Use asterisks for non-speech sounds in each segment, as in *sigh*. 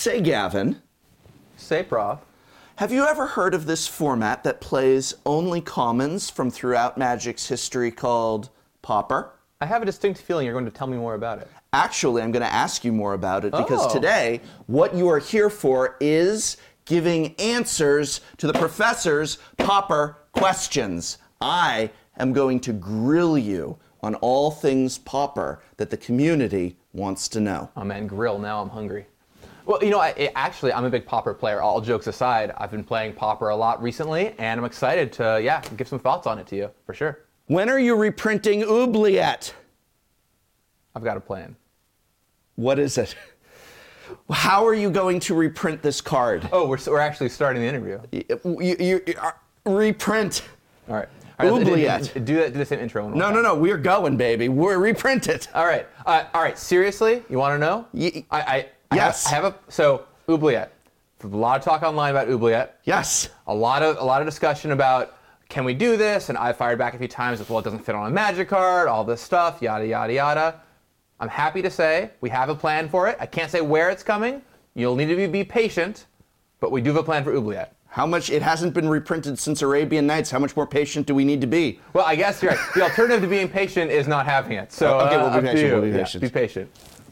Say, Gavin, Say, Prof. have you ever heard of this format that plays only commons from throughout Magic's history called Pauper? I have a distinct feeling you're going to tell me more about it. Actually, I'm going to ask you more about it because Oh. today, what you are here for is giving answers to the professor's Pauper questions. I am going to grill you on all things Pauper that the community wants to know. Oh man, grill. Now I'm hungry. Well, you know, I, actually, I'm a big Pauper player. All jokes aside, I've been playing Pauper a lot recently, and I'm excited to, yeah, give some thoughts on it to you for sure. When are you reprinting Oubliette? I've got a plan. What is it? How are you going to reprint this card? Oh, we're, we're actually starting the interview. You, you, you- uh, reprint. All right. All right, Oubliette. Do, that, do the same intro. No, no, no. We're going, baby. We're reprint it. All right. Uh, all right. Seriously, you want to know? Ye- I, I, I Yes. Have, I have a so Oubliette. A lot of talk online about Oubliette. Yes. A lot of a lot of discussion about can we do this? And I fired back a few times with well, it doesn't fit on a magic card, all this stuff, yada yada yada. I'm happy to say we have a plan for it. I can't say where it's coming. You'll need to be, be patient, but we do have a plan for Oubliette. How much? It hasn't been reprinted since Arabian Nights. How much more patient do we need to be? Well, I guess you're right. The alternative to being patient is not having it. So okay, uh, we'll be to patient, we'll be Yeah, patient. be patient.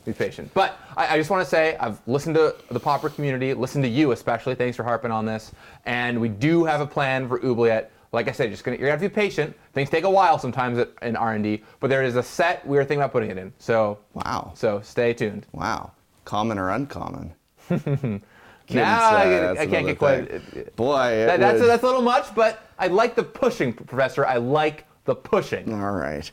Be patient. But I, I just want to say I've listened to the Pauper community, listened to you especially. Thanks for harping on this. And we do have a plan for Oubliette. Like I said, just gonna you're gonna have to be patient. Things take a while sometimes at, in R&D, but there is a set we are thinking about putting it in. So Wow. So stay tuned. Wow. Common or uncommon? *laughs* Now I, uh, get- I can't get quite. it- Boy, that- that's would- that's a little much, but I like the pushing, Professor. I like the pushing. All right.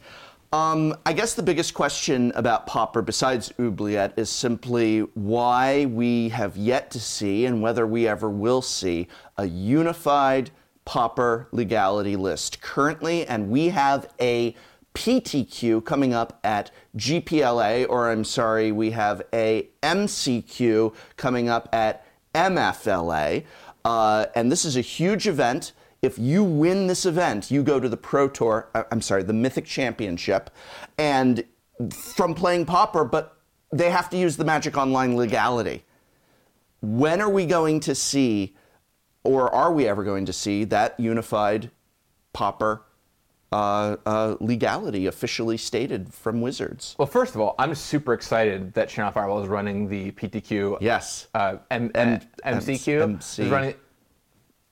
Um, I guess the biggest question about Pauper, besides Oubliette, is simply why we have yet to see, and whether we ever will see, a unified Pauper legality list currently, and we have a PTQ coming up at GPLA, or I'm sorry, we have a MCQ coming up at MFLA. Uh, and this is a huge event. If you win this event, you go to the Pro Tour, uh, I'm sorry, the Mythic Championship, and from playing Pauper, but they have to use the Magic Online legality. When are we going to see, or are we ever going to see, that unified Pauper uh, uh, legality officially stated from Wizards? Well, first of all, I'm super excited that Channel Fireball is running the PTQ. Yes. Uh, M- M- uh, MCQ MC. is running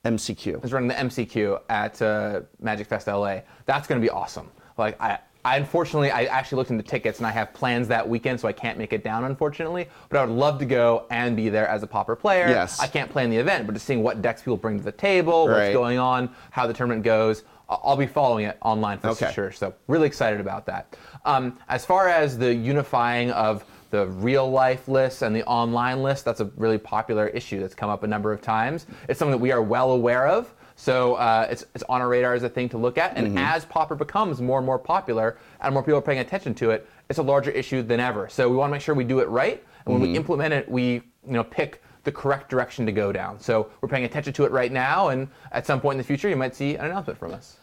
MCQ. is running the MCQ at uh, Magic Fest LA. That's going to be awesome. Like I, I unfortunately I actually looked into the tickets and I have plans that weekend, so I can't make it down unfortunately. But I would love to go and be there as a pauper player. Yes. I can't plan the event, but just seeing what decks people bring to the table, what's Right. going on, how the tournament goes. I- I'll be following it online for Okay. sure. So really excited about that. Um, as far as the unifying of the real life lists and the online list, that's a really popular issue that's come up a number of times. It's something that we are well aware of. So uh, it's, it's on our radar as a thing to look at. And as Pauper becomes more and more popular and more people are paying attention to it, it's a larger issue than ever. So we want to make sure we do it right. And when we implement it, we you know pick the correct direction to go down. So we're paying attention to it right now, and at some point in the future, you might see an announcement from us.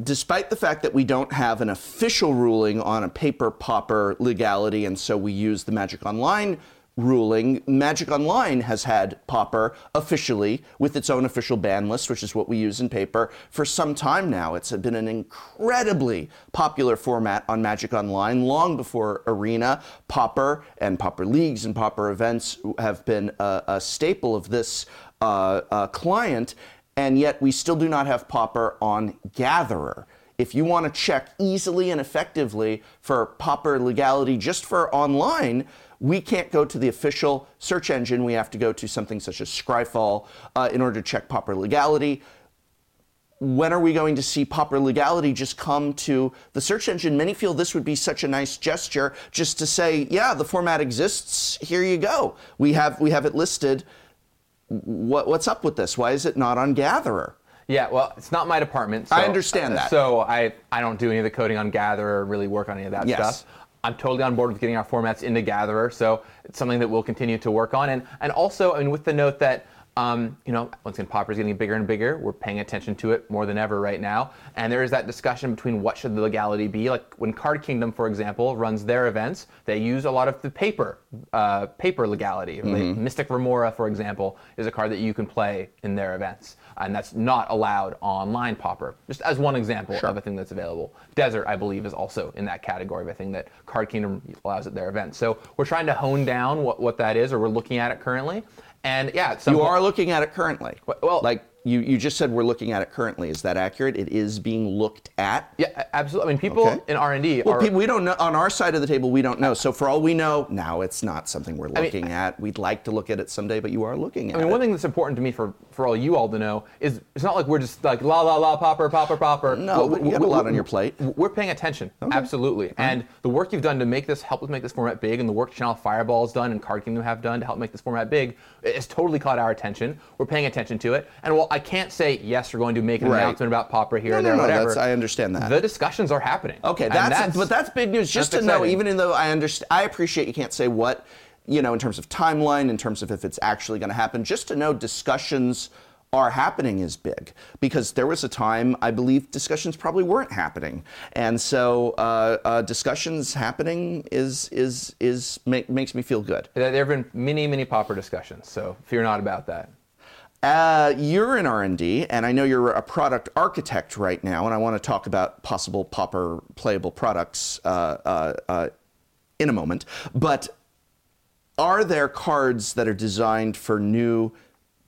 Despite the fact that we don't have an official ruling on a paper pauper legality, and so we use the Magic Online ruling, Magic Online has had pauper officially with its own official ban list, which is what we use in paper, for some time now. It's been an incredibly popular format on Magic Online long before Arena. Pauper and Pauper Leagues and Pauper events have been a, a staple of this uh, uh, client and yet we still do not have Pauper on Gatherer. If you want to check easily and effectively for Pauper legality just for online, we can't go to the official search engine. We have to go to something such as Scryfall uh, in order to check Pauper legality. When are we going to see Pauper legality just come to the search engine? Many feel this would be such a nice gesture just to say, yeah, the format exists. Here you go. We have we have it listed what, what's up with this? Why is it not on Gatherer? Yeah, well, it's not my department. So, I understand that. So I, I don't do any of the coding on Gatherer or really work on any of that Yes. stuff. I'm totally on board with getting our formats into Gatherer, so it's something that we'll continue to work on. And and also, I mean, with the note that Um, you know, once again, Pauper is getting bigger and bigger. We're paying attention to it more than ever right now. And there is that discussion between what should the legality be. Like when Card Kingdom, for example, runs their events, they use a lot of the paper, uh, paper legality. Like Mystic Remora, for example, is a card that you can play in their events, and that's not allowed online pauper. Just as one example of a thing that's available. Desert, I believe, is also in that category of a thing that Card Kingdom allows at their events. So we're trying to hone down what, what that is, or we're looking at it currently. And yeah, some You point- are looking at it currently. well- like you, you just said we're looking at it currently. Is that accurate? It is being looked at. Yeah, absolutely. I mean, people Okay. in R and D Well, are. people, we don't know. On our side of the table, we don't know. Uh, so for all we know, now it's not something we're looking at. We'd like to look at it someday, but you are looking at it. I mean, it. one thing that's important to me for, for all you all to know is it's not like we're just like la la la pauper pauper pauper. No, we, you got a lot on your plate. We're paying attention, absolutely. And the work you've done to make this help us make this format big, and the work Channel Fireball has done and Card Kingdom have done to help make this format big, has totally caught our attention. We're paying attention to it, and while I can't say yes, we're going to make an Right. announcement about pauper here No, or there, no, whatever. I understand that. The discussions are happening. Okay, And that's, but that's big news. Just to that's know, exciting. even though I understand, I appreciate you can't say what, you know, in terms of timeline, in terms of if it's actually going to happen. Just to know discussions are happening is big because there was a time I believe discussions probably weren't happening, and so uh, uh, discussions happening is is is make, makes me feel good. There there have been many, many pauper discussions, so fear not about that. Uh, you're in R&D, and I know you're a product architect right now, and I want to talk about possible Pauper playable products uh, uh, uh, in a moment. But are there cards that are designed for new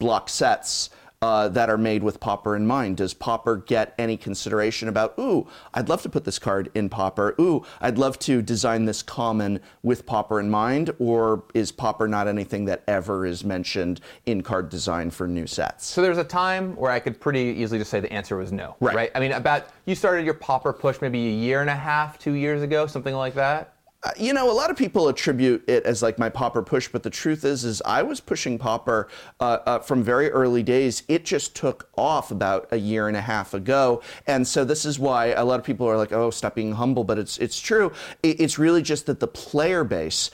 block sets uh, that are made with Pauper in mind? Does Pauper get any consideration about, ooh, I'd love to put this card in Pauper, ooh, I'd love to design this common with Pauper in mind, or is Pauper not anything that ever is mentioned in card design for new sets? So there's a time where I could pretty easily just say the answer was no. Right. I mean, about you started your pauper push maybe a year and a half, two years ago, something like that. Uh, you know, a lot of people attribute it as like my pauper push, but the truth is, is I was pushing pauper uh, uh, from very early days. It just took off about a year and a half ago, and so this is why a lot of people are like, "Oh, stop being humble," but it's it's true. It, it's really just that the player base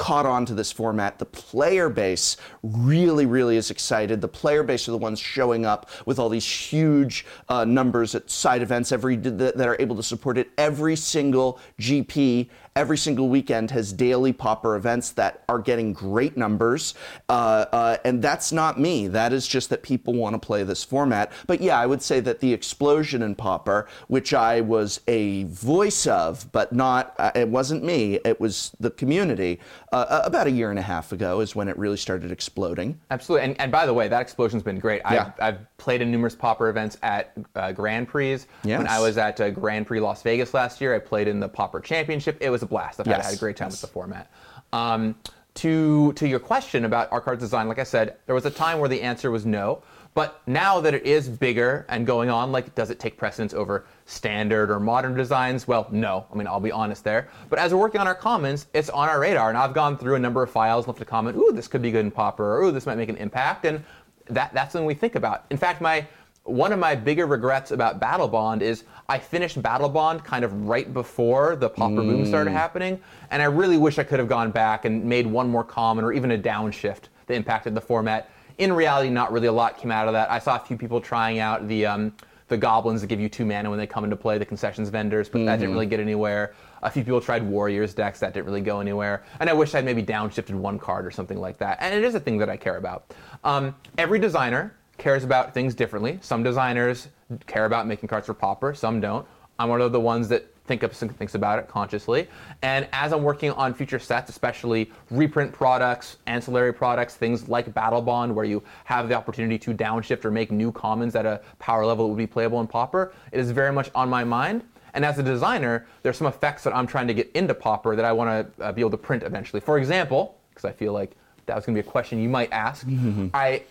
caught on to this format. The player base really, really is excited. The player base are the ones showing up with all these huge uh, numbers at side events every that, that are able to support it. Every single GP, every single weekend has daily pauper events that are getting great numbers, uh, uh, and that's not me. That is just that people want to play this format. But yeah, I would say that the explosion in pauper, which I was a voice of, but not, uh, it wasn't me. It was the community. Uh, about a year and a half ago is when it really started exploding. Absolutely. And, and by the way, that explosion's been great. Yeah. I've, I've played in numerous pauper events at uh, Grand Prix. When I was at uh, Grand Prix Las Vegas last year, I played in the pauper championship. It was a blast. I've had, Yes. had a great time Yes. with the format. Um, to, to your question about our card design, like I said, there was a time where the answer was no. But now that it is bigger and going on, like, does it take precedence over standard or modern designs? Well, no. I mean, I'll be honest there. But as we're working on our commons, it's on our radar. And I've gone through a number of files, left a comment, ooh, this could be good in Pauper, or ooh, this might make an impact. And that, that's something we think about. In fact, my one of my bigger regrets about Battlebond is I finished Battlebond kind of right before the Pauper boom started happening, and I really wish I could have gone back and made one more common or even a downshift that impacted the format. In reality, not really a lot came out of that. I saw a few people trying out the um, the goblins that give you two mana when they come into play, the concessions vendors, but that didn't really get anywhere. A few people tried warriors decks, that didn't really go anywhere. And I wish I'd maybe downshifted one card or something like that. And it is a thing that I care about. Um, every designer cares about things differently. Some designers care about making cards for Pauper, some don't. I'm one of the ones that think of some thinks about it consciously. And as I'm working on future sets, especially reprint products, ancillary products, things like Battlebond, where you have the opportunity to downshift or make new commons at a power level that would be playable in Pauper, it is very much on my mind. And as a designer, there's some effects that I'm trying to get into Pauper that I want to uh, be able to print eventually. For example, because I feel like that was going to be a question you might ask, I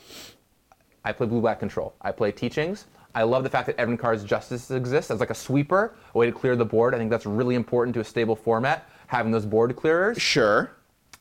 I play Blue Black Control. I play Teachings. I love the fact that Evincar's Justice exists as like a sweeper, a way to clear the board. I think that's really important to a stable format, having those board clearers. Sure.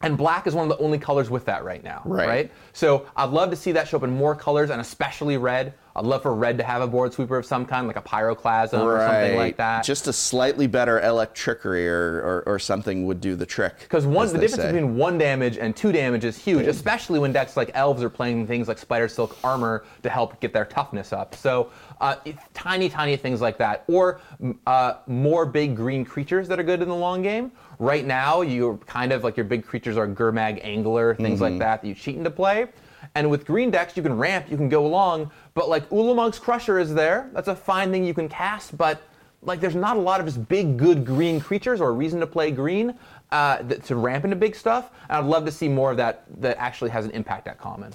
And black is one of the only colors with that right now. Right. So I'd love to see that show up in more colors and especially red. I'd love for red to have a board sweeper of some kind, like a pyroclasm or something like that. Just a slightly better electrickery or, or, or something would do the trick. Because one, the difference say. between one damage and two damage is huge, especially when decks like elves are playing things like spider silk armor to help get their toughness up. So uh, tiny, tiny things like that, or uh, more big green creatures that are good in the long game. Right now, you're kind of like your big creatures are Gurmag Angler, things Mm-hmm. like that that you cheat into play. And with green decks, you can ramp, you can go long, but like Ulamog's Crusher is there. That's a fine thing you can cast, but like there's not a lot of just big, good green creatures or a reason to play green uh, th- to ramp into big stuff. And I'd love to see more of that that actually has an impact at common.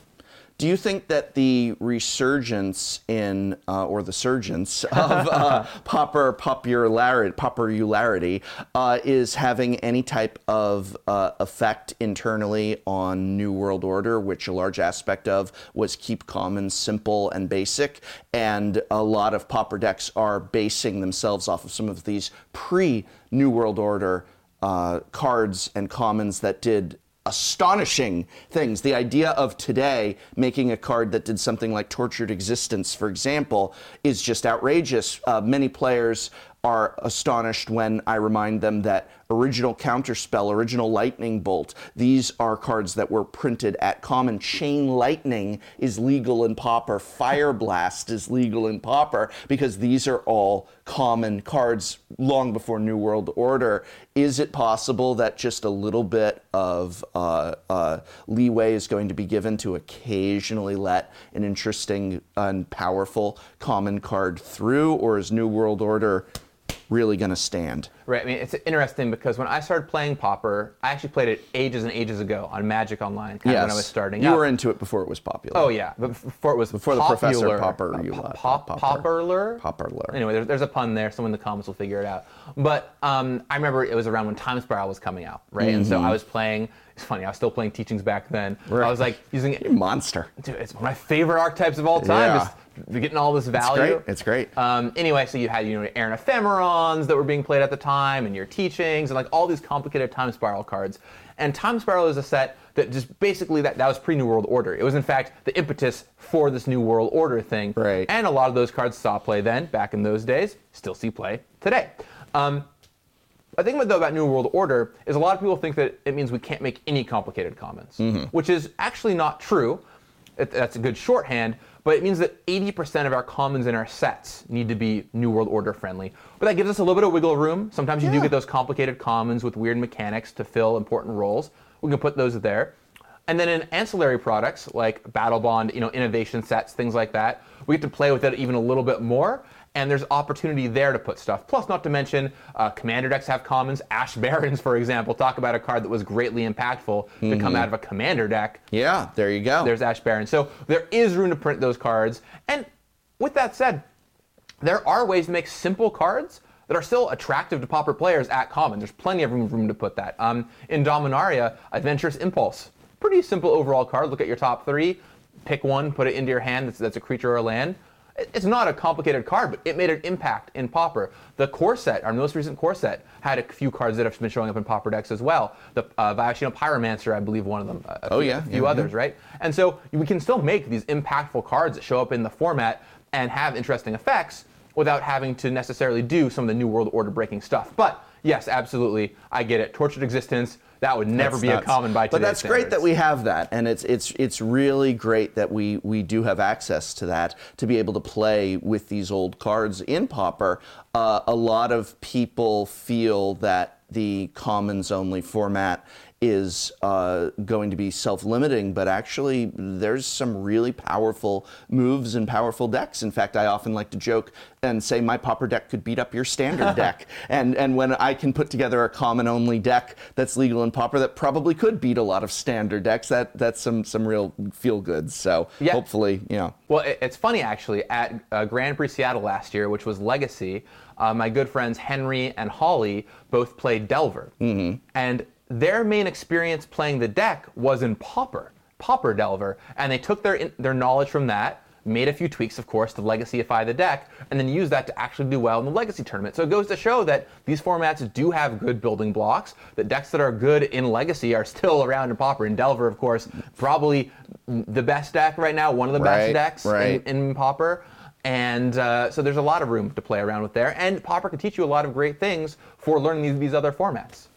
Do you think that the resurgence in, uh, or the surgence *laughs* of uh, *laughs* pauper popularity, popularity uh, is having any type of uh, effect internally on New World Order, which a large aspect of was keep commons simple and basic, and a lot of pauper decks are basing themselves off of some of these pre New World Order uh, cards and commons that did astonishing things. The idea of today making a card that did something like Tortured Existence, for example, is just outrageous. Uh, many players are astonished when I remind them that original Counterspell, original Lightning Bolt, these are cards that were printed at common. Chain Lightning is legal in Pauper. Fire Blast is legal in Pauper because these are all common cards long before New World Order. Is it possible that just a little bit of uh, uh, leeway is going to be given to occasionally let an interesting and powerful common card through, or is New World Order really going to stand? Right. I mean, it's interesting because when I started playing Pauper, I actually played it ages and ages ago on Magic Online, of when I was starting. you up. were into it before it was popular. Oh yeah, but before it was Before the popular, Professor Popper, uh, you pop, pop, Popper. Popperler. Popperler. Anyway, there's, there's a pun there. Someone in the comments will figure it out. But um, I remember it was around when Time Spiral was coming out, right? And so Mm-hmm. I was playing. It's funny. I was still playing teachings back then. Right. I was like using. it. Monster. Dude, it's one of my favorite archetypes of all time. Yeah. Just getting all this It's value. great. It's great. Um, anyway, so you had you know Errant Ephemerons that were being played at the time, and your teachings, and like all these complicated time spiral cards. And time spiral is a set that just basically that that was pre New World Order. It was in fact the impetus for this New World Order thing. Right. And a lot of those cards saw play then, back in those days, still see play today. Um, the thing about, though about New World Order is a lot of people think that it means we can't make any complicated commons, mm-hmm. which is actually not true. It, that's a good shorthand, but it means that 80% of our commons in our sets need to be New World Order friendly. But that gives us a little bit of wiggle room. Sometimes you do get those complicated commons with weird mechanics to fill important roles. We can put those there. And then in ancillary products like Battlebond, you know, innovation sets, things like that, we get to play with it even a little bit more. And there's opportunity there to put stuff. Plus, not to mention, uh, commander decks have commons. Ash Barrens, for example, talk about a card that was greatly impactful to come out of a commander deck. yeah, there you go. There's Ash Barren. So there is room to print those cards. And with that said, there are ways to make simple cards that are still attractive to popper players at common. There's plenty of room, room to put that. Um, in Dominaria, Adventurous Impulse. Pretty simple overall card. Look at your top three, pick one, put it into your hand that's, that's a creature or a land. It- It's not a complicated card, but it made an impact in Pauper. The core set, our most recent core set, had a few cards that have been showing up in Pauper decks as well. The uh, Viashino Pyromancer, I believe, one of them. A, a Oh, few- yeah, a few yeah, others, right? And so we can still make these impactful cards that show up in the format and have interesting effects without having to necessarily do some of the New World Order breaking stuff. But yes, absolutely, I get it. Tortured Existence, that would never That's be nuts. a common by But today's that's great that we have that, and it's it's it's really great that we we do have access to that to be able to play with these old cards in Pauper. Uh, a lot of people feel that the commons only format is uh, going to be self-limiting, but actually there's some really powerful moves and powerful decks. In fact, I often like to joke and say my Pauper deck could beat up your standard *laughs* deck, and and when I can put together a common-only deck that's legal in Pauper that probably could beat a lot of standard decks, that that's some some real feel goods. So Yeah. hopefully, you know. Well, it- it's funny actually. At uh, Grand Prix Seattle last year, which was Legacy, uh, my good friends Henry and Holly both played Delver, mm-hmm. and their main experience playing the deck was in Pauper, Pauper Delver, and they took their their knowledge from that. Made a few tweaks, of course, to legacyify the deck, and then used that to actually do well in the Legacy tournament. So it goes to show that these formats do have good building blocks. That decks that are good in Legacy are still around in Pauper. And Delver, of course, probably the best deck right now, one of the Right, best decks right. in, in Pauper. And uh, so there's a lot of room to play around with there. And Pauper can teach you a lot of great things for learning these, these other formats.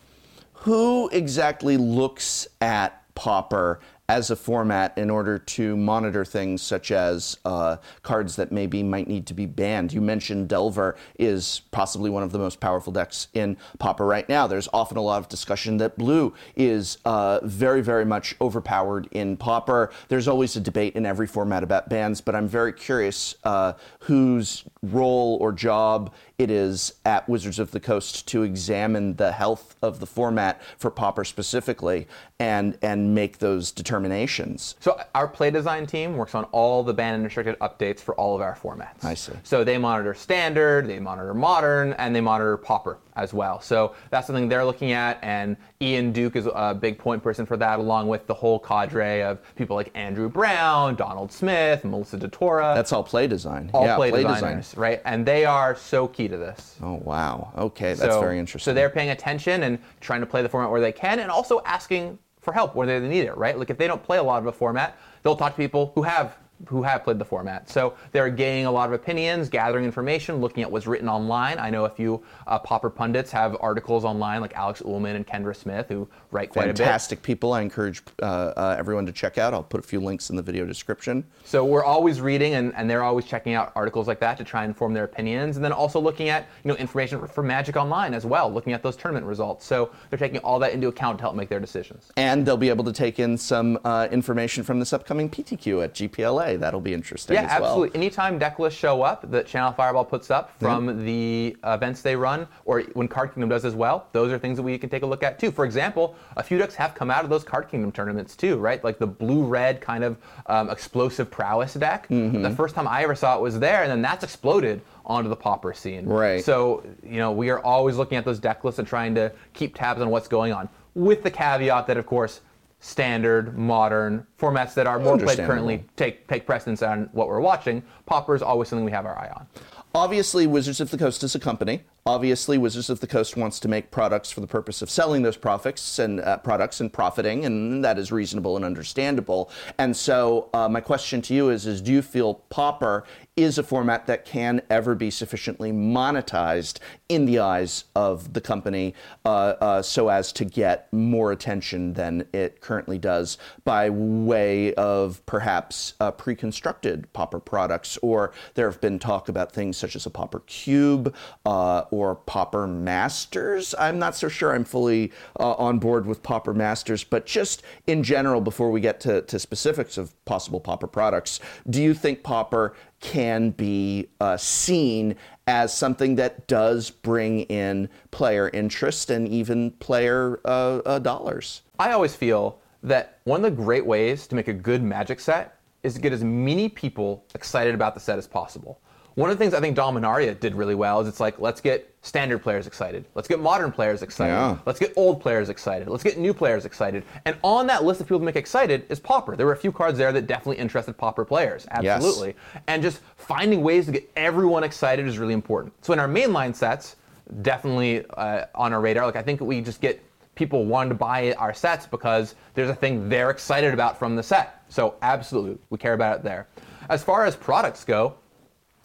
Who exactly looks at Pauper as a format in order to monitor things such as uh, cards that maybe might need to be banned. You mentioned Delver is possibly one of the most powerful decks in Pauper right now. There's often a lot of discussion that blue is uh, very, very much overpowered in Pauper. There's always a debate in every format about bans, but I'm very curious uh, whose role or job it is at Wizards of the Coast to examine the health of the format for Pauper specifically and and make those determinations. So our play design team works on all the banned and restricted updates for all of our formats. I see. So they monitor standard, they monitor modern, and they monitor Pauper as well. So that's something they're looking at, and Ian Duke is a big point person for that, along with the whole cadre of people like Andrew Brown, Donald Smith, Melissa DeTora. That's all play design. all yeah, play, play designers, right? And they are so key to this. Oh wow. Okay, that's so, very interesting. So they're paying attention and trying to play the format where they can, and also asking for help where they need it, right? Like if they don't play a lot of a format, they'll talk to people who have who have played the format. So they're gaining a lot of opinions, gathering information, looking at what's written online. I know a few uh, Pauper pundits have articles online, like Alex Ullman and Kendra Smith, who write quite Fantastic a bit. Fantastic people. I encourage uh, uh, everyone to check out. I'll put a few links in the video description. So we're always reading, and, and they're always checking out articles like that to try and form their opinions, and then also looking at you know information for Magic Online as well, looking at those tournament results. So they're taking all that into account to help make their decisions. And they'll be able to take in some uh, information from this upcoming PTQ at GPLA. That'll be interesting Yeah, as well. absolutely. Anytime deck lists show up that Channel Fireball puts up from the events they run, or when Card Kingdom does as well, those are things that we can take a look at too. For example, a few decks have come out of those Card Kingdom tournaments too, right? Like the blue-red kind of um, explosive prowess deck. Mm-hmm. The first time I ever saw it was there, and then that's exploded onto the Pauper scene. Right. So you know we are always looking at those deck lists and trying to keep tabs on what's going on, with the caveat that of course standard, modern formats that are oh, more played currently take take precedence on what we're watching. Pauper is always something we have our eye on. Obviously, Wizards of the Coast is a company. Obviously, Wizards of the Coast wants to make products for the purpose of selling those profits and uh, products and profiting, and that is reasonable and understandable. And so, uh, my question to you is: Is do you feel Pauper is a format that can ever be sufficiently monetized in the eyes of the company, uh, uh, so as to get more attention than it currently does by way of perhaps uh, pre-constructed Pauper products, or there have been talk about things such as a Pauper Cube uh, or Pauper Masters. I'm not so sure I'm fully uh, on board with Pauper Masters, but just in general, before we get to, to specifics of possible Pauper products, do you think Pauper can be uh, seen as something that does bring in player interest and even player uh, uh, dollars? I always feel that one of the great ways to make a good Magic set is to get as many people excited about the set as possible. One of the things I think Dominaria did really well is it's like, let's get standard players excited. Let's get modern players excited. Yeah. Let's get old players excited. Let's get new players excited. And on that list of people to make excited is Pauper. There were a few cards there that definitely interested Pauper players. Yes. Absolutely. And just finding ways to get everyone excited is really important. So in our mainline sets, definitely uh, on our radar. Like I think we just get people wanting to buy our sets because there's a thing they're excited about from the set. So absolutely, we care about it there. As far as products go,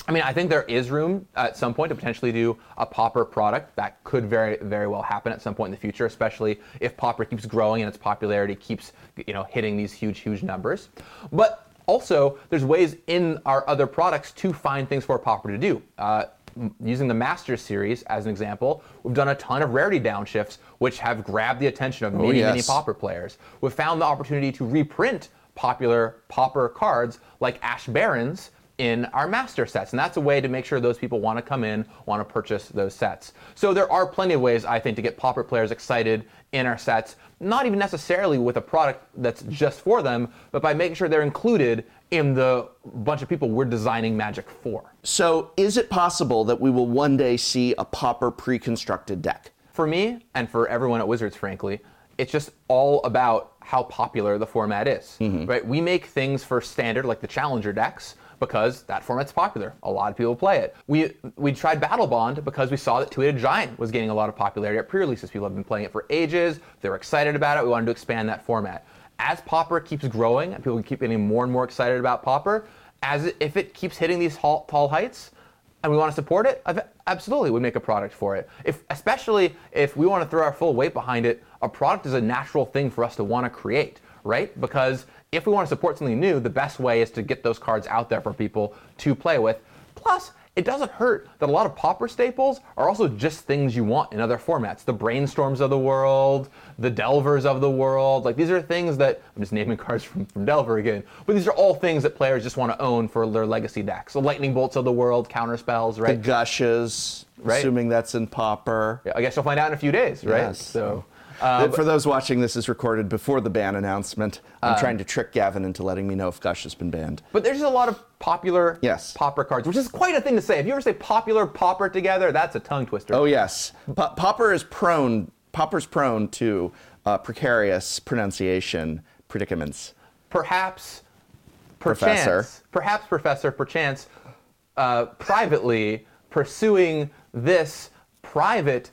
I mean, I think there is room at some point to potentially do a Pauper product. That could very, very well happen at some point in the future, especially if Pauper keeps growing and its popularity keeps, you know, hitting these huge, huge numbers. But also, there's ways in our other products to find things for Pauper to do. Uh, using the Masters series as an example, we've done a ton of rarity downshifts, which have grabbed the attention of many, many yes. Pauper players. We've found the opportunity to reprint popular Pauper cards like Ash Barrens in our master sets. And that's a way to make sure those people want to come in, want to purchase those sets. So there are plenty of ways, I think, to get Pauper players excited in our sets, not even necessarily with a product that's just for them, but by making sure they're included in the bunch of people we're designing Magic for. So, is it possible that we will one day see a Pauper pre constructed deck? For me, and for everyone at Wizards, frankly, it's just all about how popular the format is. Mm-hmm. Right? We make things for standard, like the Challenger decks, because that format's popular. A lot of people play it. We we tried Battlebond because we saw that Two-Headed Giant was gaining a lot of popularity at pre-releases. People have been playing it for ages. They're excited about it. We wanted to expand that format. As Pauper keeps growing and people keep getting more and more excited about Pauper, as it, if it keeps hitting these tall, tall heights, and we want to support it, absolutely we make a product for it. If especially if we want to throw our full weight behind it, a product is a natural thing for us to want to create, right? Because if we want to support something new, the best way is to get those cards out there for people to play with. Plus, it doesn't hurt that a lot of pauper staples are also just things you want in other formats. The Brainstorms of the world, the Delvers of the world. Like these are things that I'm just naming *laughs* cards from, from Delver again. But these are all things that players just want to own for their legacy decks. The Lightning Bolts of the world, counter spells, The gushes, Right. assuming that's in pauper. Yeah, I guess you'll find out in a few days, right? Yes. So Uh, For those watching, this is recorded before the ban announcement. I'm trying to trick Gavin into letting me know if Gush has been banned. But there's a lot of popular Yes. pauper cards, which is quite a thing to say. If you ever say popular pauper together, that's a tongue twister. Oh yes, Pa- Pauper is prone. Pauper's prone to uh, precarious pronunciation predicaments. perhaps, Professor. perchance, perhaps, Professor, perchance, uh, privately pursuing this private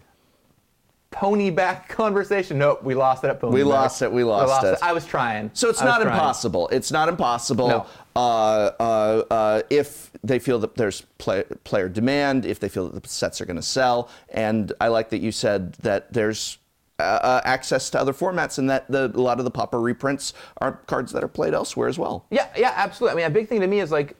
ponyback *laughs* conversation. Nope, we lost it at ponyback. We lost it, we lost it. I was trying. So it's I not impossible. It's not impossible. No. Uh, uh, uh, if they feel that there's play, player demand, if they feel that the sets are going to sell, and I like that you said that there's uh, uh, access to other formats, and that the, a lot of the Pauper reprints are cards that are played elsewhere as well. Yeah, yeah, absolutely. I mean, a big thing to me is like,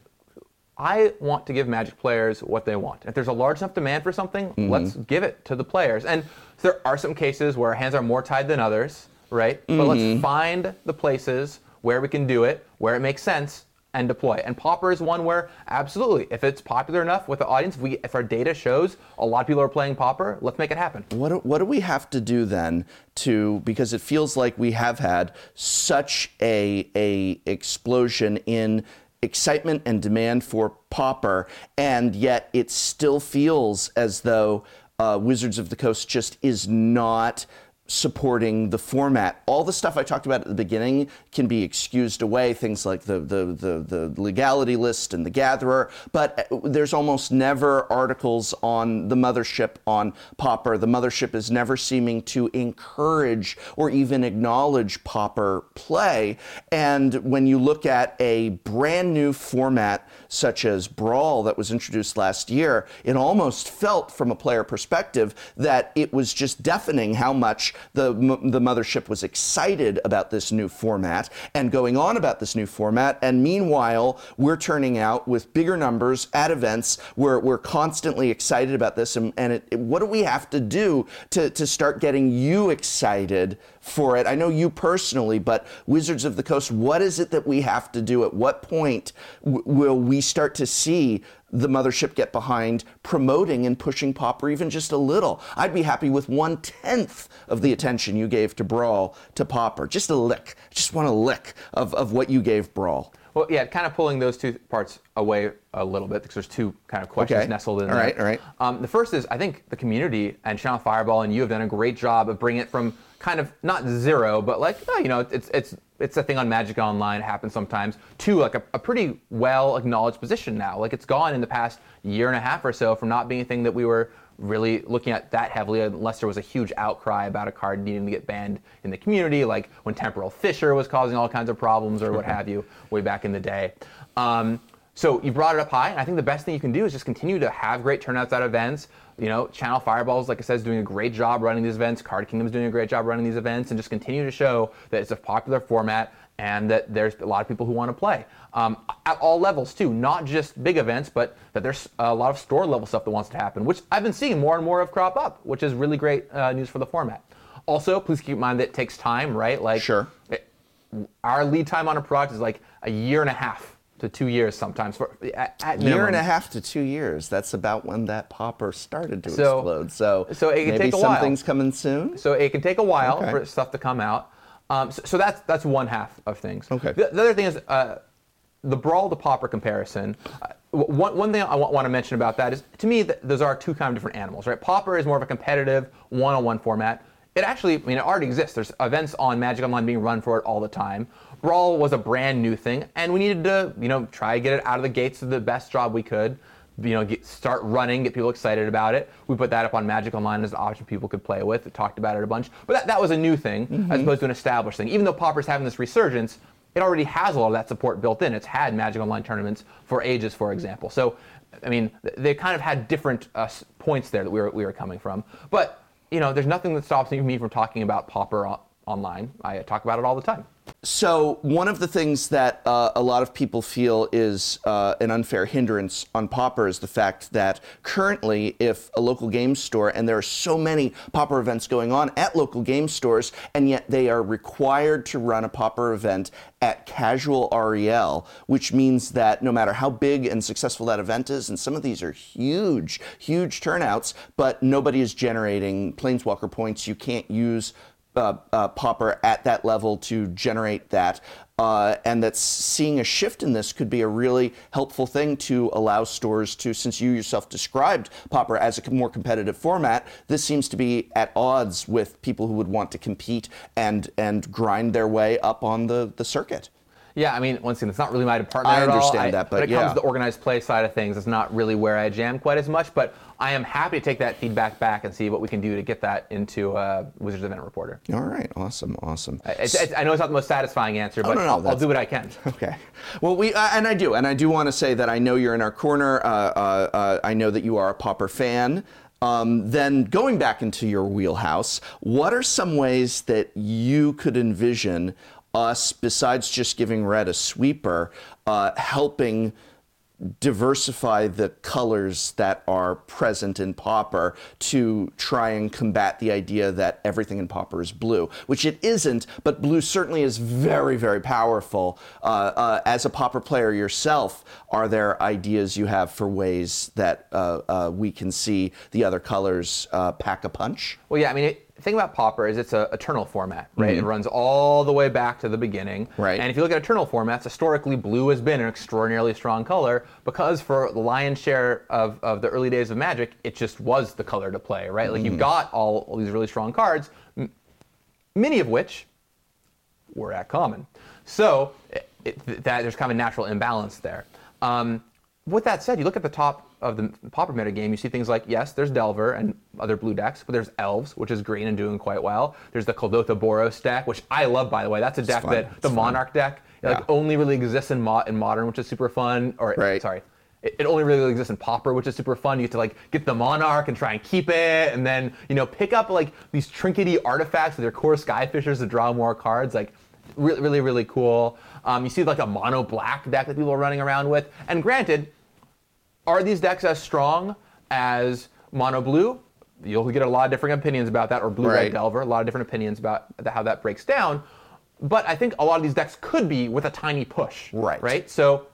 I want to give Magic players what they want. If there's a large enough demand for something, Mm-hmm. let's give it to the players. And there are some cases where our hands are more tied than others, right? But Mm-hmm. let's find the places where we can do it, where it makes sense, and deploy. And Pauper is one where, absolutely, if it's popular enough with the audience, if, we, if our data shows a lot of people are playing Pauper, let's make it happen. What do, what do we have to do then to because it feels like we have had such a a explosion in excitement and demand for Pauper, and yet it still feels as though uh, Wizards of the Coast just is not supporting the format. All the stuff I talked about at the beginning can be excused away, things like the, the, the, the legality list and the gatherer, but uh, there's almost never articles on the mothership on Pauper. The mothership is never seeming to encourage or even acknowledge Pauper play. And when you look at a brand new format such as Brawl that was introduced last year, it almost felt from a player perspective that it was just deafening how much the, the mothership was excited about this new format and going on about this new format. And meanwhile, we're turning out with bigger numbers at events. We're, we're constantly excited about this. And, and it, it- what do we have to do to, to start getting you excited for it? I know you personally, but Wizards of the Coast, what is it that we have to do? At what point w- will we start to see the mothership get behind promoting and pushing Pauper even just a little? I'd be happy with one tenth of the attention you gave to Brawl to Pauper. Just a lick. Just want a lick of, of what you gave Brawl. Well, yeah, kind of pulling those two parts away a little bit because there's two kind of questions Okay. nestled in All there. right, all right. Um, the first is I think the community and Channel Fireball and you have done a great job of bringing it from kind of not zero, but like oh, you know it's it's it's a thing on Magic Online. It happens sometimes to like a, a pretty well acknowledged position now. Like it's gone in the past year and a half or so from not being a thing that we were really looking at that heavily unless there was a huge outcry about a card needing to get banned in the community, like when Temporal Fissure was causing all kinds of problems or what *laughs* have you way back in the day. Um, so you brought it up high, and I think the best thing you can do is just continue to have great turnouts at events. You know, Channel Fireballs, like I said, is doing a great job running these events. Card Kingdom's doing a great job running these events, and just continue to show that it's a popular format and that there's a lot of people who want to play um, at all levels too, not just big events, but that there's a lot of store level stuff that wants to happen, which I've been seeing more and more of crop up, which is really great uh, news for the format. Also, please keep in mind that it takes time, right? Like Sure. it- our lead time on a product is like a year and a half to two years sometimes for at, at Year and a half to two years. That's about when that pauper started to So- explode. So, so it can take a while. something's coming soon. So it can take a while Okay. for stuff to come out. Um, so, so that's that's one half of things. Okay. The, the other thing is uh, the brawl to pauper comparison. Uh, one, one thing I want to mention about that is to me th- those are two kind of different animals, right? Pauper is more of a competitive one-on-one format. It actually, I mean, it already exists. There's events on Magic Online being run for it all the time. Brawl was a brand new thing, and we needed to, you know, try to get it out of the gates to the best job we could you know, get, start running, get people excited about it. We put that up on Magic Online as an option people could play with. We talked about it a bunch, but that, that was a new thing as opposed to an established thing. Even though Pauper's having this resurgence, it already has a lot of that support built in. It's had Magic Online tournaments for ages, for example. So, I mean, they kind of had different uh, points there that we were, we were coming from. But, you know, there's nothing that stops me from talking about Pauper online. I talk about it all the time. So, one of the things that uh, a lot of people feel is uh, an unfair hindrance on Pauper is the fact that currently, if a local game store, and there are so many Pauper events going on at local game stores, and yet they are required to run a Pauper event at casual REL, which means that no matter how big and successful that event is, and some of these are huge, huge turnouts, but nobody is generating Planeswalker points. You can't use uh, uh, Pauper at that level to generate that. Uh, and that seeing a shift in this could be a really helpful thing to allow stores to, since you yourself described Pauper as a more competitive format, this seems to be at odds with people who would want to compete and, and grind their way up on the, the circuit. Yeah, I mean, once again, it's not really my department I at all. understand that, but when it yeah. comes to the organized play side of things, it's not really where I jam quite as much. But I am happy to take that feedback back and see what we can do to get that into uh, Wizards Event Reporter. All right, awesome, awesome. It's, it's, I know it's not the most satisfying answer, but no, no, I'll, I'll do what I can. *laughs* Okay. Well, we uh, and I do, and I do want to say that I know you're in our corner. Uh, uh, uh, I know that you are a Pauper fan. Um, then going back into your wheelhouse, what are some ways that you could envision us, besides just giving red a sweeper, uh, helping diversify the colors that are present in Pauper to try and combat the idea that everything in Pauper is blue, which it isn't, but blue certainly is very, very powerful. Uh, uh, as a Pauper player yourself, are there ideas you have for ways that uh, uh we can see the other colors uh, pack a punch? Well, yeah, I mean, it, the thing about Pauper is it's a eternal format, right? It runs all the way back to the beginning. Mm-hmm. Right. And if you look at eternal formats, historically, blue has been an extraordinarily strong color because for the lion's share of, of the early days of Magic, it just was the color to play, right? Like Mm-hmm. you've got all, all these really strong cards, m- many of which were at common. So it, it, that there's kind of a natural imbalance there. Um, with that said, you look at the top of the Pauper meta game, you see things like yes, there's Delver and other blue decks, but there's Elves, which is green and doing quite well. There's the Kuldotha Boros deck, which I love by the way. That's a deck that It's the fun. Monarch deck like Yeah. only really exists in, mo- in Modern, which is super fun. Or Right. sorry. It it only really exists in Pauper, which is super fun. You get to like get the Monarch and try and keep it, and then you know pick up like these trinkety artifacts with your Kor Skyfishers to draw more cards. Like really, really, really cool. Um, you see like a mono black deck that people are running around with. And granted, are these decks as strong as mono blue? You'll get a lot of different opinions about that, or blue Right. red delver. A lot of different opinions about how that breaks down. But I think a lot of these decks could be with a tiny push. Right. Right. So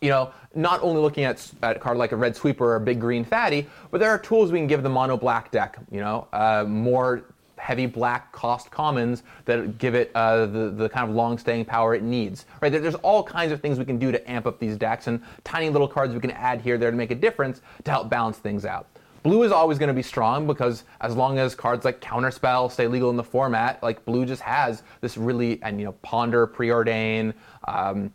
you know, not only looking at, at a card like a red sweeper or a big green fatty, but there are tools we can give the mono black deck. You know, uh, more heavy black cost commons that give it uh, the, the kind of long staying power it needs. Right? There's all kinds of things we can do to amp up these decks and tiny little cards we can add here there to make a difference to help balance things out. Blue is always going to be strong because as long as cards like Counterspell stay legal in the format, like blue just has this really and you know Ponder, Preordain, um,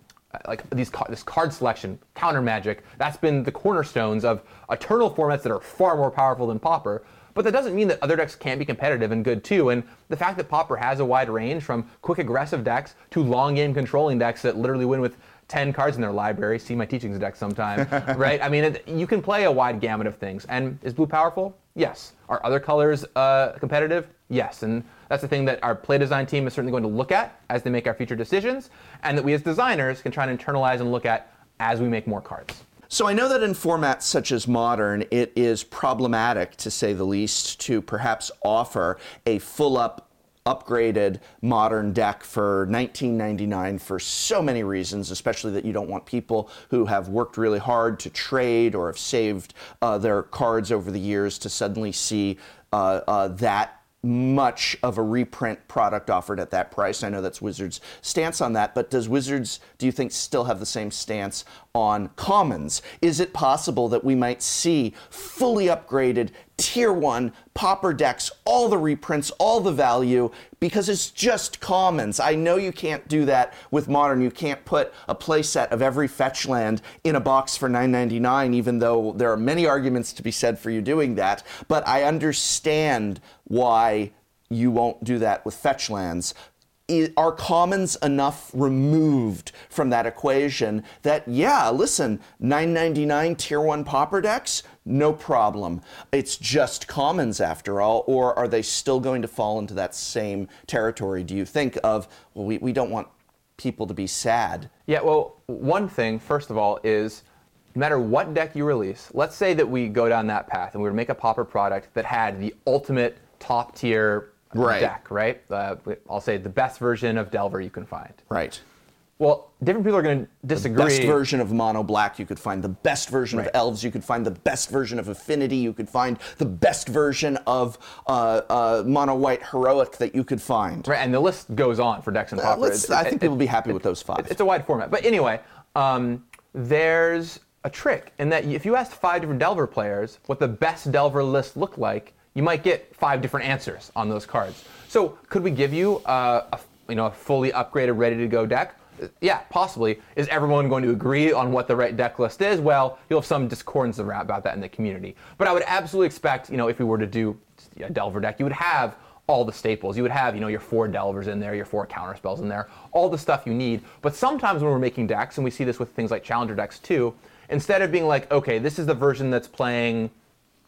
like these this card selection, counter magic, that's been the cornerstones of eternal formats that are far more powerful than Pauper. But that doesn't mean that other decks can't be competitive and good too. And the fact that Pauper has a wide range from quick aggressive decks to long game controlling decks that literally win with 10 cards in their library, see my teachings deck sometime, *laughs* right? I mean, it, you can play a wide gamut of things. And is blue powerful? Yes. Are other colors uh, competitive? Yes. And that's the thing that our play design team is certainly going to look at as they make our future decisions, and that we as designers can try and internalize and look at as we make more cards. So I know that in formats such as modern, it is problematic, to say the least, to perhaps offer a full up upgraded modern deck for 19.99 for so many reasons especially that you don't want people who have worked really hard to trade or have saved uh, their cards over the years to suddenly see uh, uh, that much of a reprint product offered at that price. I know that's Wizards' stance on that, but does Wizards, do you think, still have the same stance on commons? Is it possible that we might see fully upgraded tier one pauper decks, all the reprints, all the value, because it's just commons? I know you can't do that with modern. You can't put a playset of every fetch land in a box for $9.99, even though there are many arguments to be said for you doing that. But I understand why you won't do that with fetch lands. are commons enough removed from that equation that yeah listen 999 tier 1 pauper decks no problem it's just commons after all or are they still going to fall into that same territory do you think of well we, we don't want people to be sad Yeah, well, one thing, first of all, is no matter what deck you release, let's say that we go down that path and we to make a pauper product that had the ultimate top tier Right. deck, right? Uh, I'll say the best version of Delver you can find. right Well, different people are going to disagree. best version of mono black you could find the best version of elves you could find the best version of affinity you could find the best version of uh, uh, mono white heroic that you could find Right, and the list goes on for decks and Uh, Pauper. let's- I think it- people will be happy with those five. It's a wide format. But anyway, um, there's a trick in that if you asked five different Delver players what the best Delver list looked like, you might get five different answers on those cards. So could we give you uh, a you know a fully upgraded, ready to go deck? Yeah, possibly. Is everyone going to agree on what the right deck list is? Well, you'll have some discordance about that in the community. But I would absolutely expect, you know, if we were to do a Delver deck, you would have all the staples. You would have, you know, your four Delvers in there, your four counter spells in there, all the stuff you need. But sometimes when we're making decks, and we see this with things like Challenger decks too, instead of being like, okay, this is the version that's playing,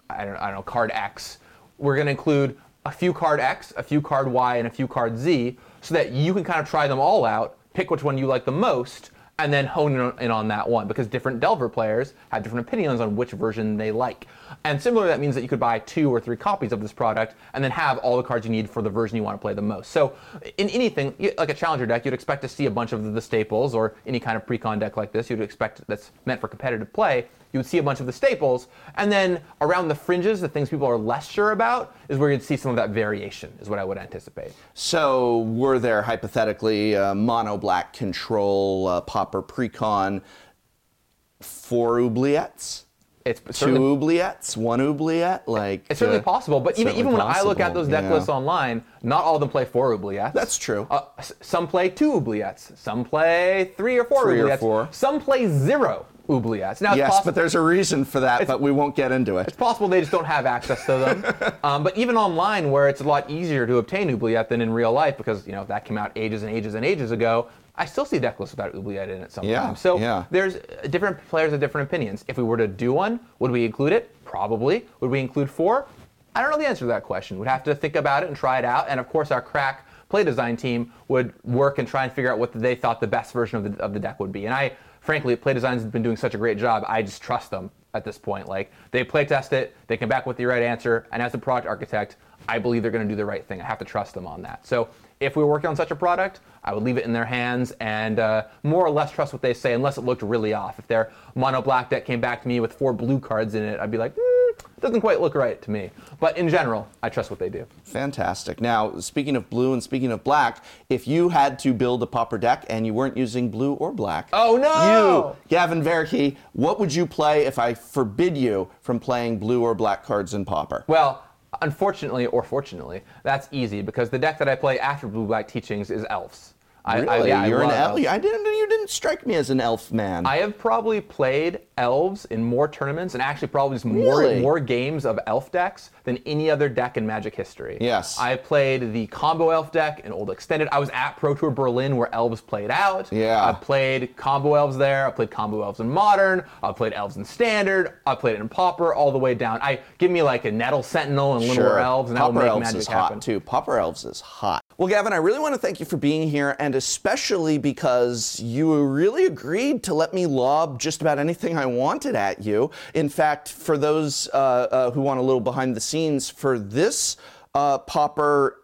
I don't, I don't know, card X, we're going to include a few card X, a few card Y, and a few card Z, so that you can kind of try them all out, pick which one you like the most, and then hone in on, that one because different Delver players have different opinions on which version they like. And similarly, that means that you could buy two or three copies of this product and then have all the cards you need for the version you want to play the most. So, in anything like a Challenger deck, you'd expect to see a bunch of the staples, or any kind of pre-con deck like this, you'd expect that's meant for competitive play. You would see a bunch of the staples, and then around the fringes, the things people are less sure about, is where you'd see some of that variation. Is what I would anticipate. So, were there hypothetically uh, mono black control, uh, Pauper precon, four oubliettes? It's Two oubliettes? One oubliette? Like It's certainly uh, possible, but even, even when I look at those deck yeah. lists online, not all of them play four oubliettes. That's true. Uh, some play two oubliettes. Some play three or four Three or oubliettes. four. Some play zero oubliettes. Now, it's Yes, possible, but there's a reason for that, but we won't get into it. it's possible they just don't have access to them. *laughs* um, but even online, where it's a lot easier to obtain oubliette than in real life, because you know that came out ages and ages and ages ago, I still see deck lists without oubliette in it sometimes. Yeah, so yeah. there's uh, different players have different opinions. If we were to do one, would we include it? Probably. Would we include four? I don't know the answer to that question. We'd have to think about it and try it out. And of course, our crack play design team would work and try and figure out what they thought the best version of the, of the deck would be. And I, frankly, play design's been doing such a great job. I just trust them at this point. Like they play test it, they come back with the right answer, and as a product architect, I believe they're going to do the right thing. I have to trust them on that. So if we were working on such a product, I would leave it in their hands and uh, more or less trust what they say, unless it looked really off. If their mono black deck came back to me with four blue cards in it, I'd be like, mm, it doesn't quite look right to me. But in general, I trust what they do. Fantastic. Now, speaking of blue and speaking of black, if you had to build a Pauper deck and you weren't using blue or black, Oh, no! You, Gavin Verhey, what would you play if I forbid you from playing blue or black cards in Pauper? Well, unfortunately or fortunately, that's easy because the deck that I play after Blue Black Teachings is Elves. I, Really? I, yeah, You're an elf. I didn't. You didn't strike me as an elf man. I have probably played elves in more tournaments and actually probably just more Really? more games of elf decks than any other deck in Magic history. Yes. I played the combo elf deck in Old Extended. I was at Pro Tour Berlin where elves played out. Yeah. I played combo elves there. I played combo elves in Modern. I played elves in Standard. I played it in Pauper all the way down. I give me like a Nettle Sentinel and Littler Elves, and will Pauper make Elves Magic is happen. hot too. Pauper Elves is hot. Well, Gavin, I really want to thank you for being here, and especially because you really agreed to let me lob just about anything I wanted at you. In fact, for those uh, uh, who want a little behind the scenes, for this uh, Pauper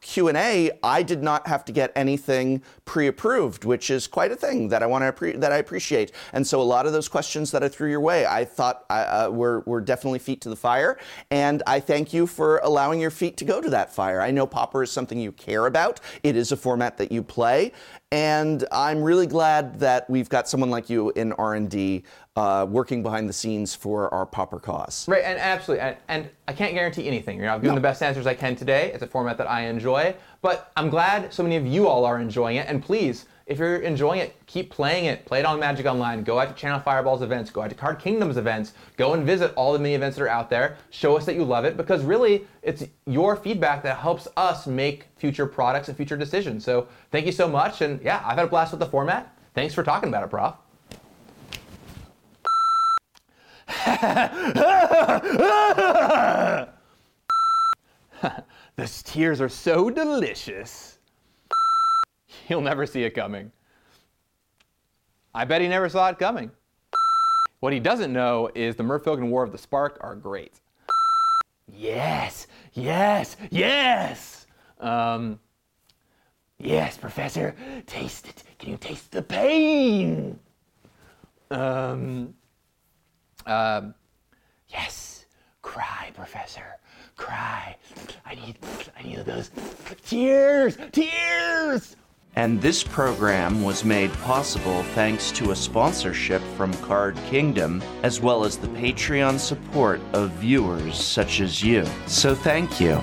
Q&A, I did not have to get anything pre-approved, which is quite a thing that I want to appre- that I appreciate. And so a lot of those questions that I threw your way, I thought uh, uh, were were definitely feet to the fire, and I thank you for allowing your feet to go to that fire. I know Pauper is something you care about. It is a format that you play, and I'm really glad that we've got someone like you in R&D uh, working behind the scenes for our Pauper cause. Right, and absolutely, and, and I can't guarantee anything. You know, I've given No. the best answers I can today. It's a format that I enjoy, but I'm glad so many of you all are enjoying it. And please, if you're enjoying it, keep playing it. Play it on Magic Online. Go out to Channel Fireball's events. Go out to Card Kingdom's events. Go and visit all the mini events that are out there. Show us that you love it because really, it's your feedback that helps us make future products and future decisions. So thank you so much. And yeah, I've had a blast with the format. Thanks for talking about it, Prof. *laughs* the tears are so delicious. He'll never see it coming. I bet he never saw it coming. What he doesn't know is the Merfolk War of the Spark are great. Yes, yes, yes. Um, yes, Professor, taste it. Can you taste the pain? Um, um, yes, cry, Professor, cry. I need, I need those tears, tears. And this program was made possible thanks to a sponsorship from Card Kingdom, as well as the Patreon support of viewers such as you. So thank you.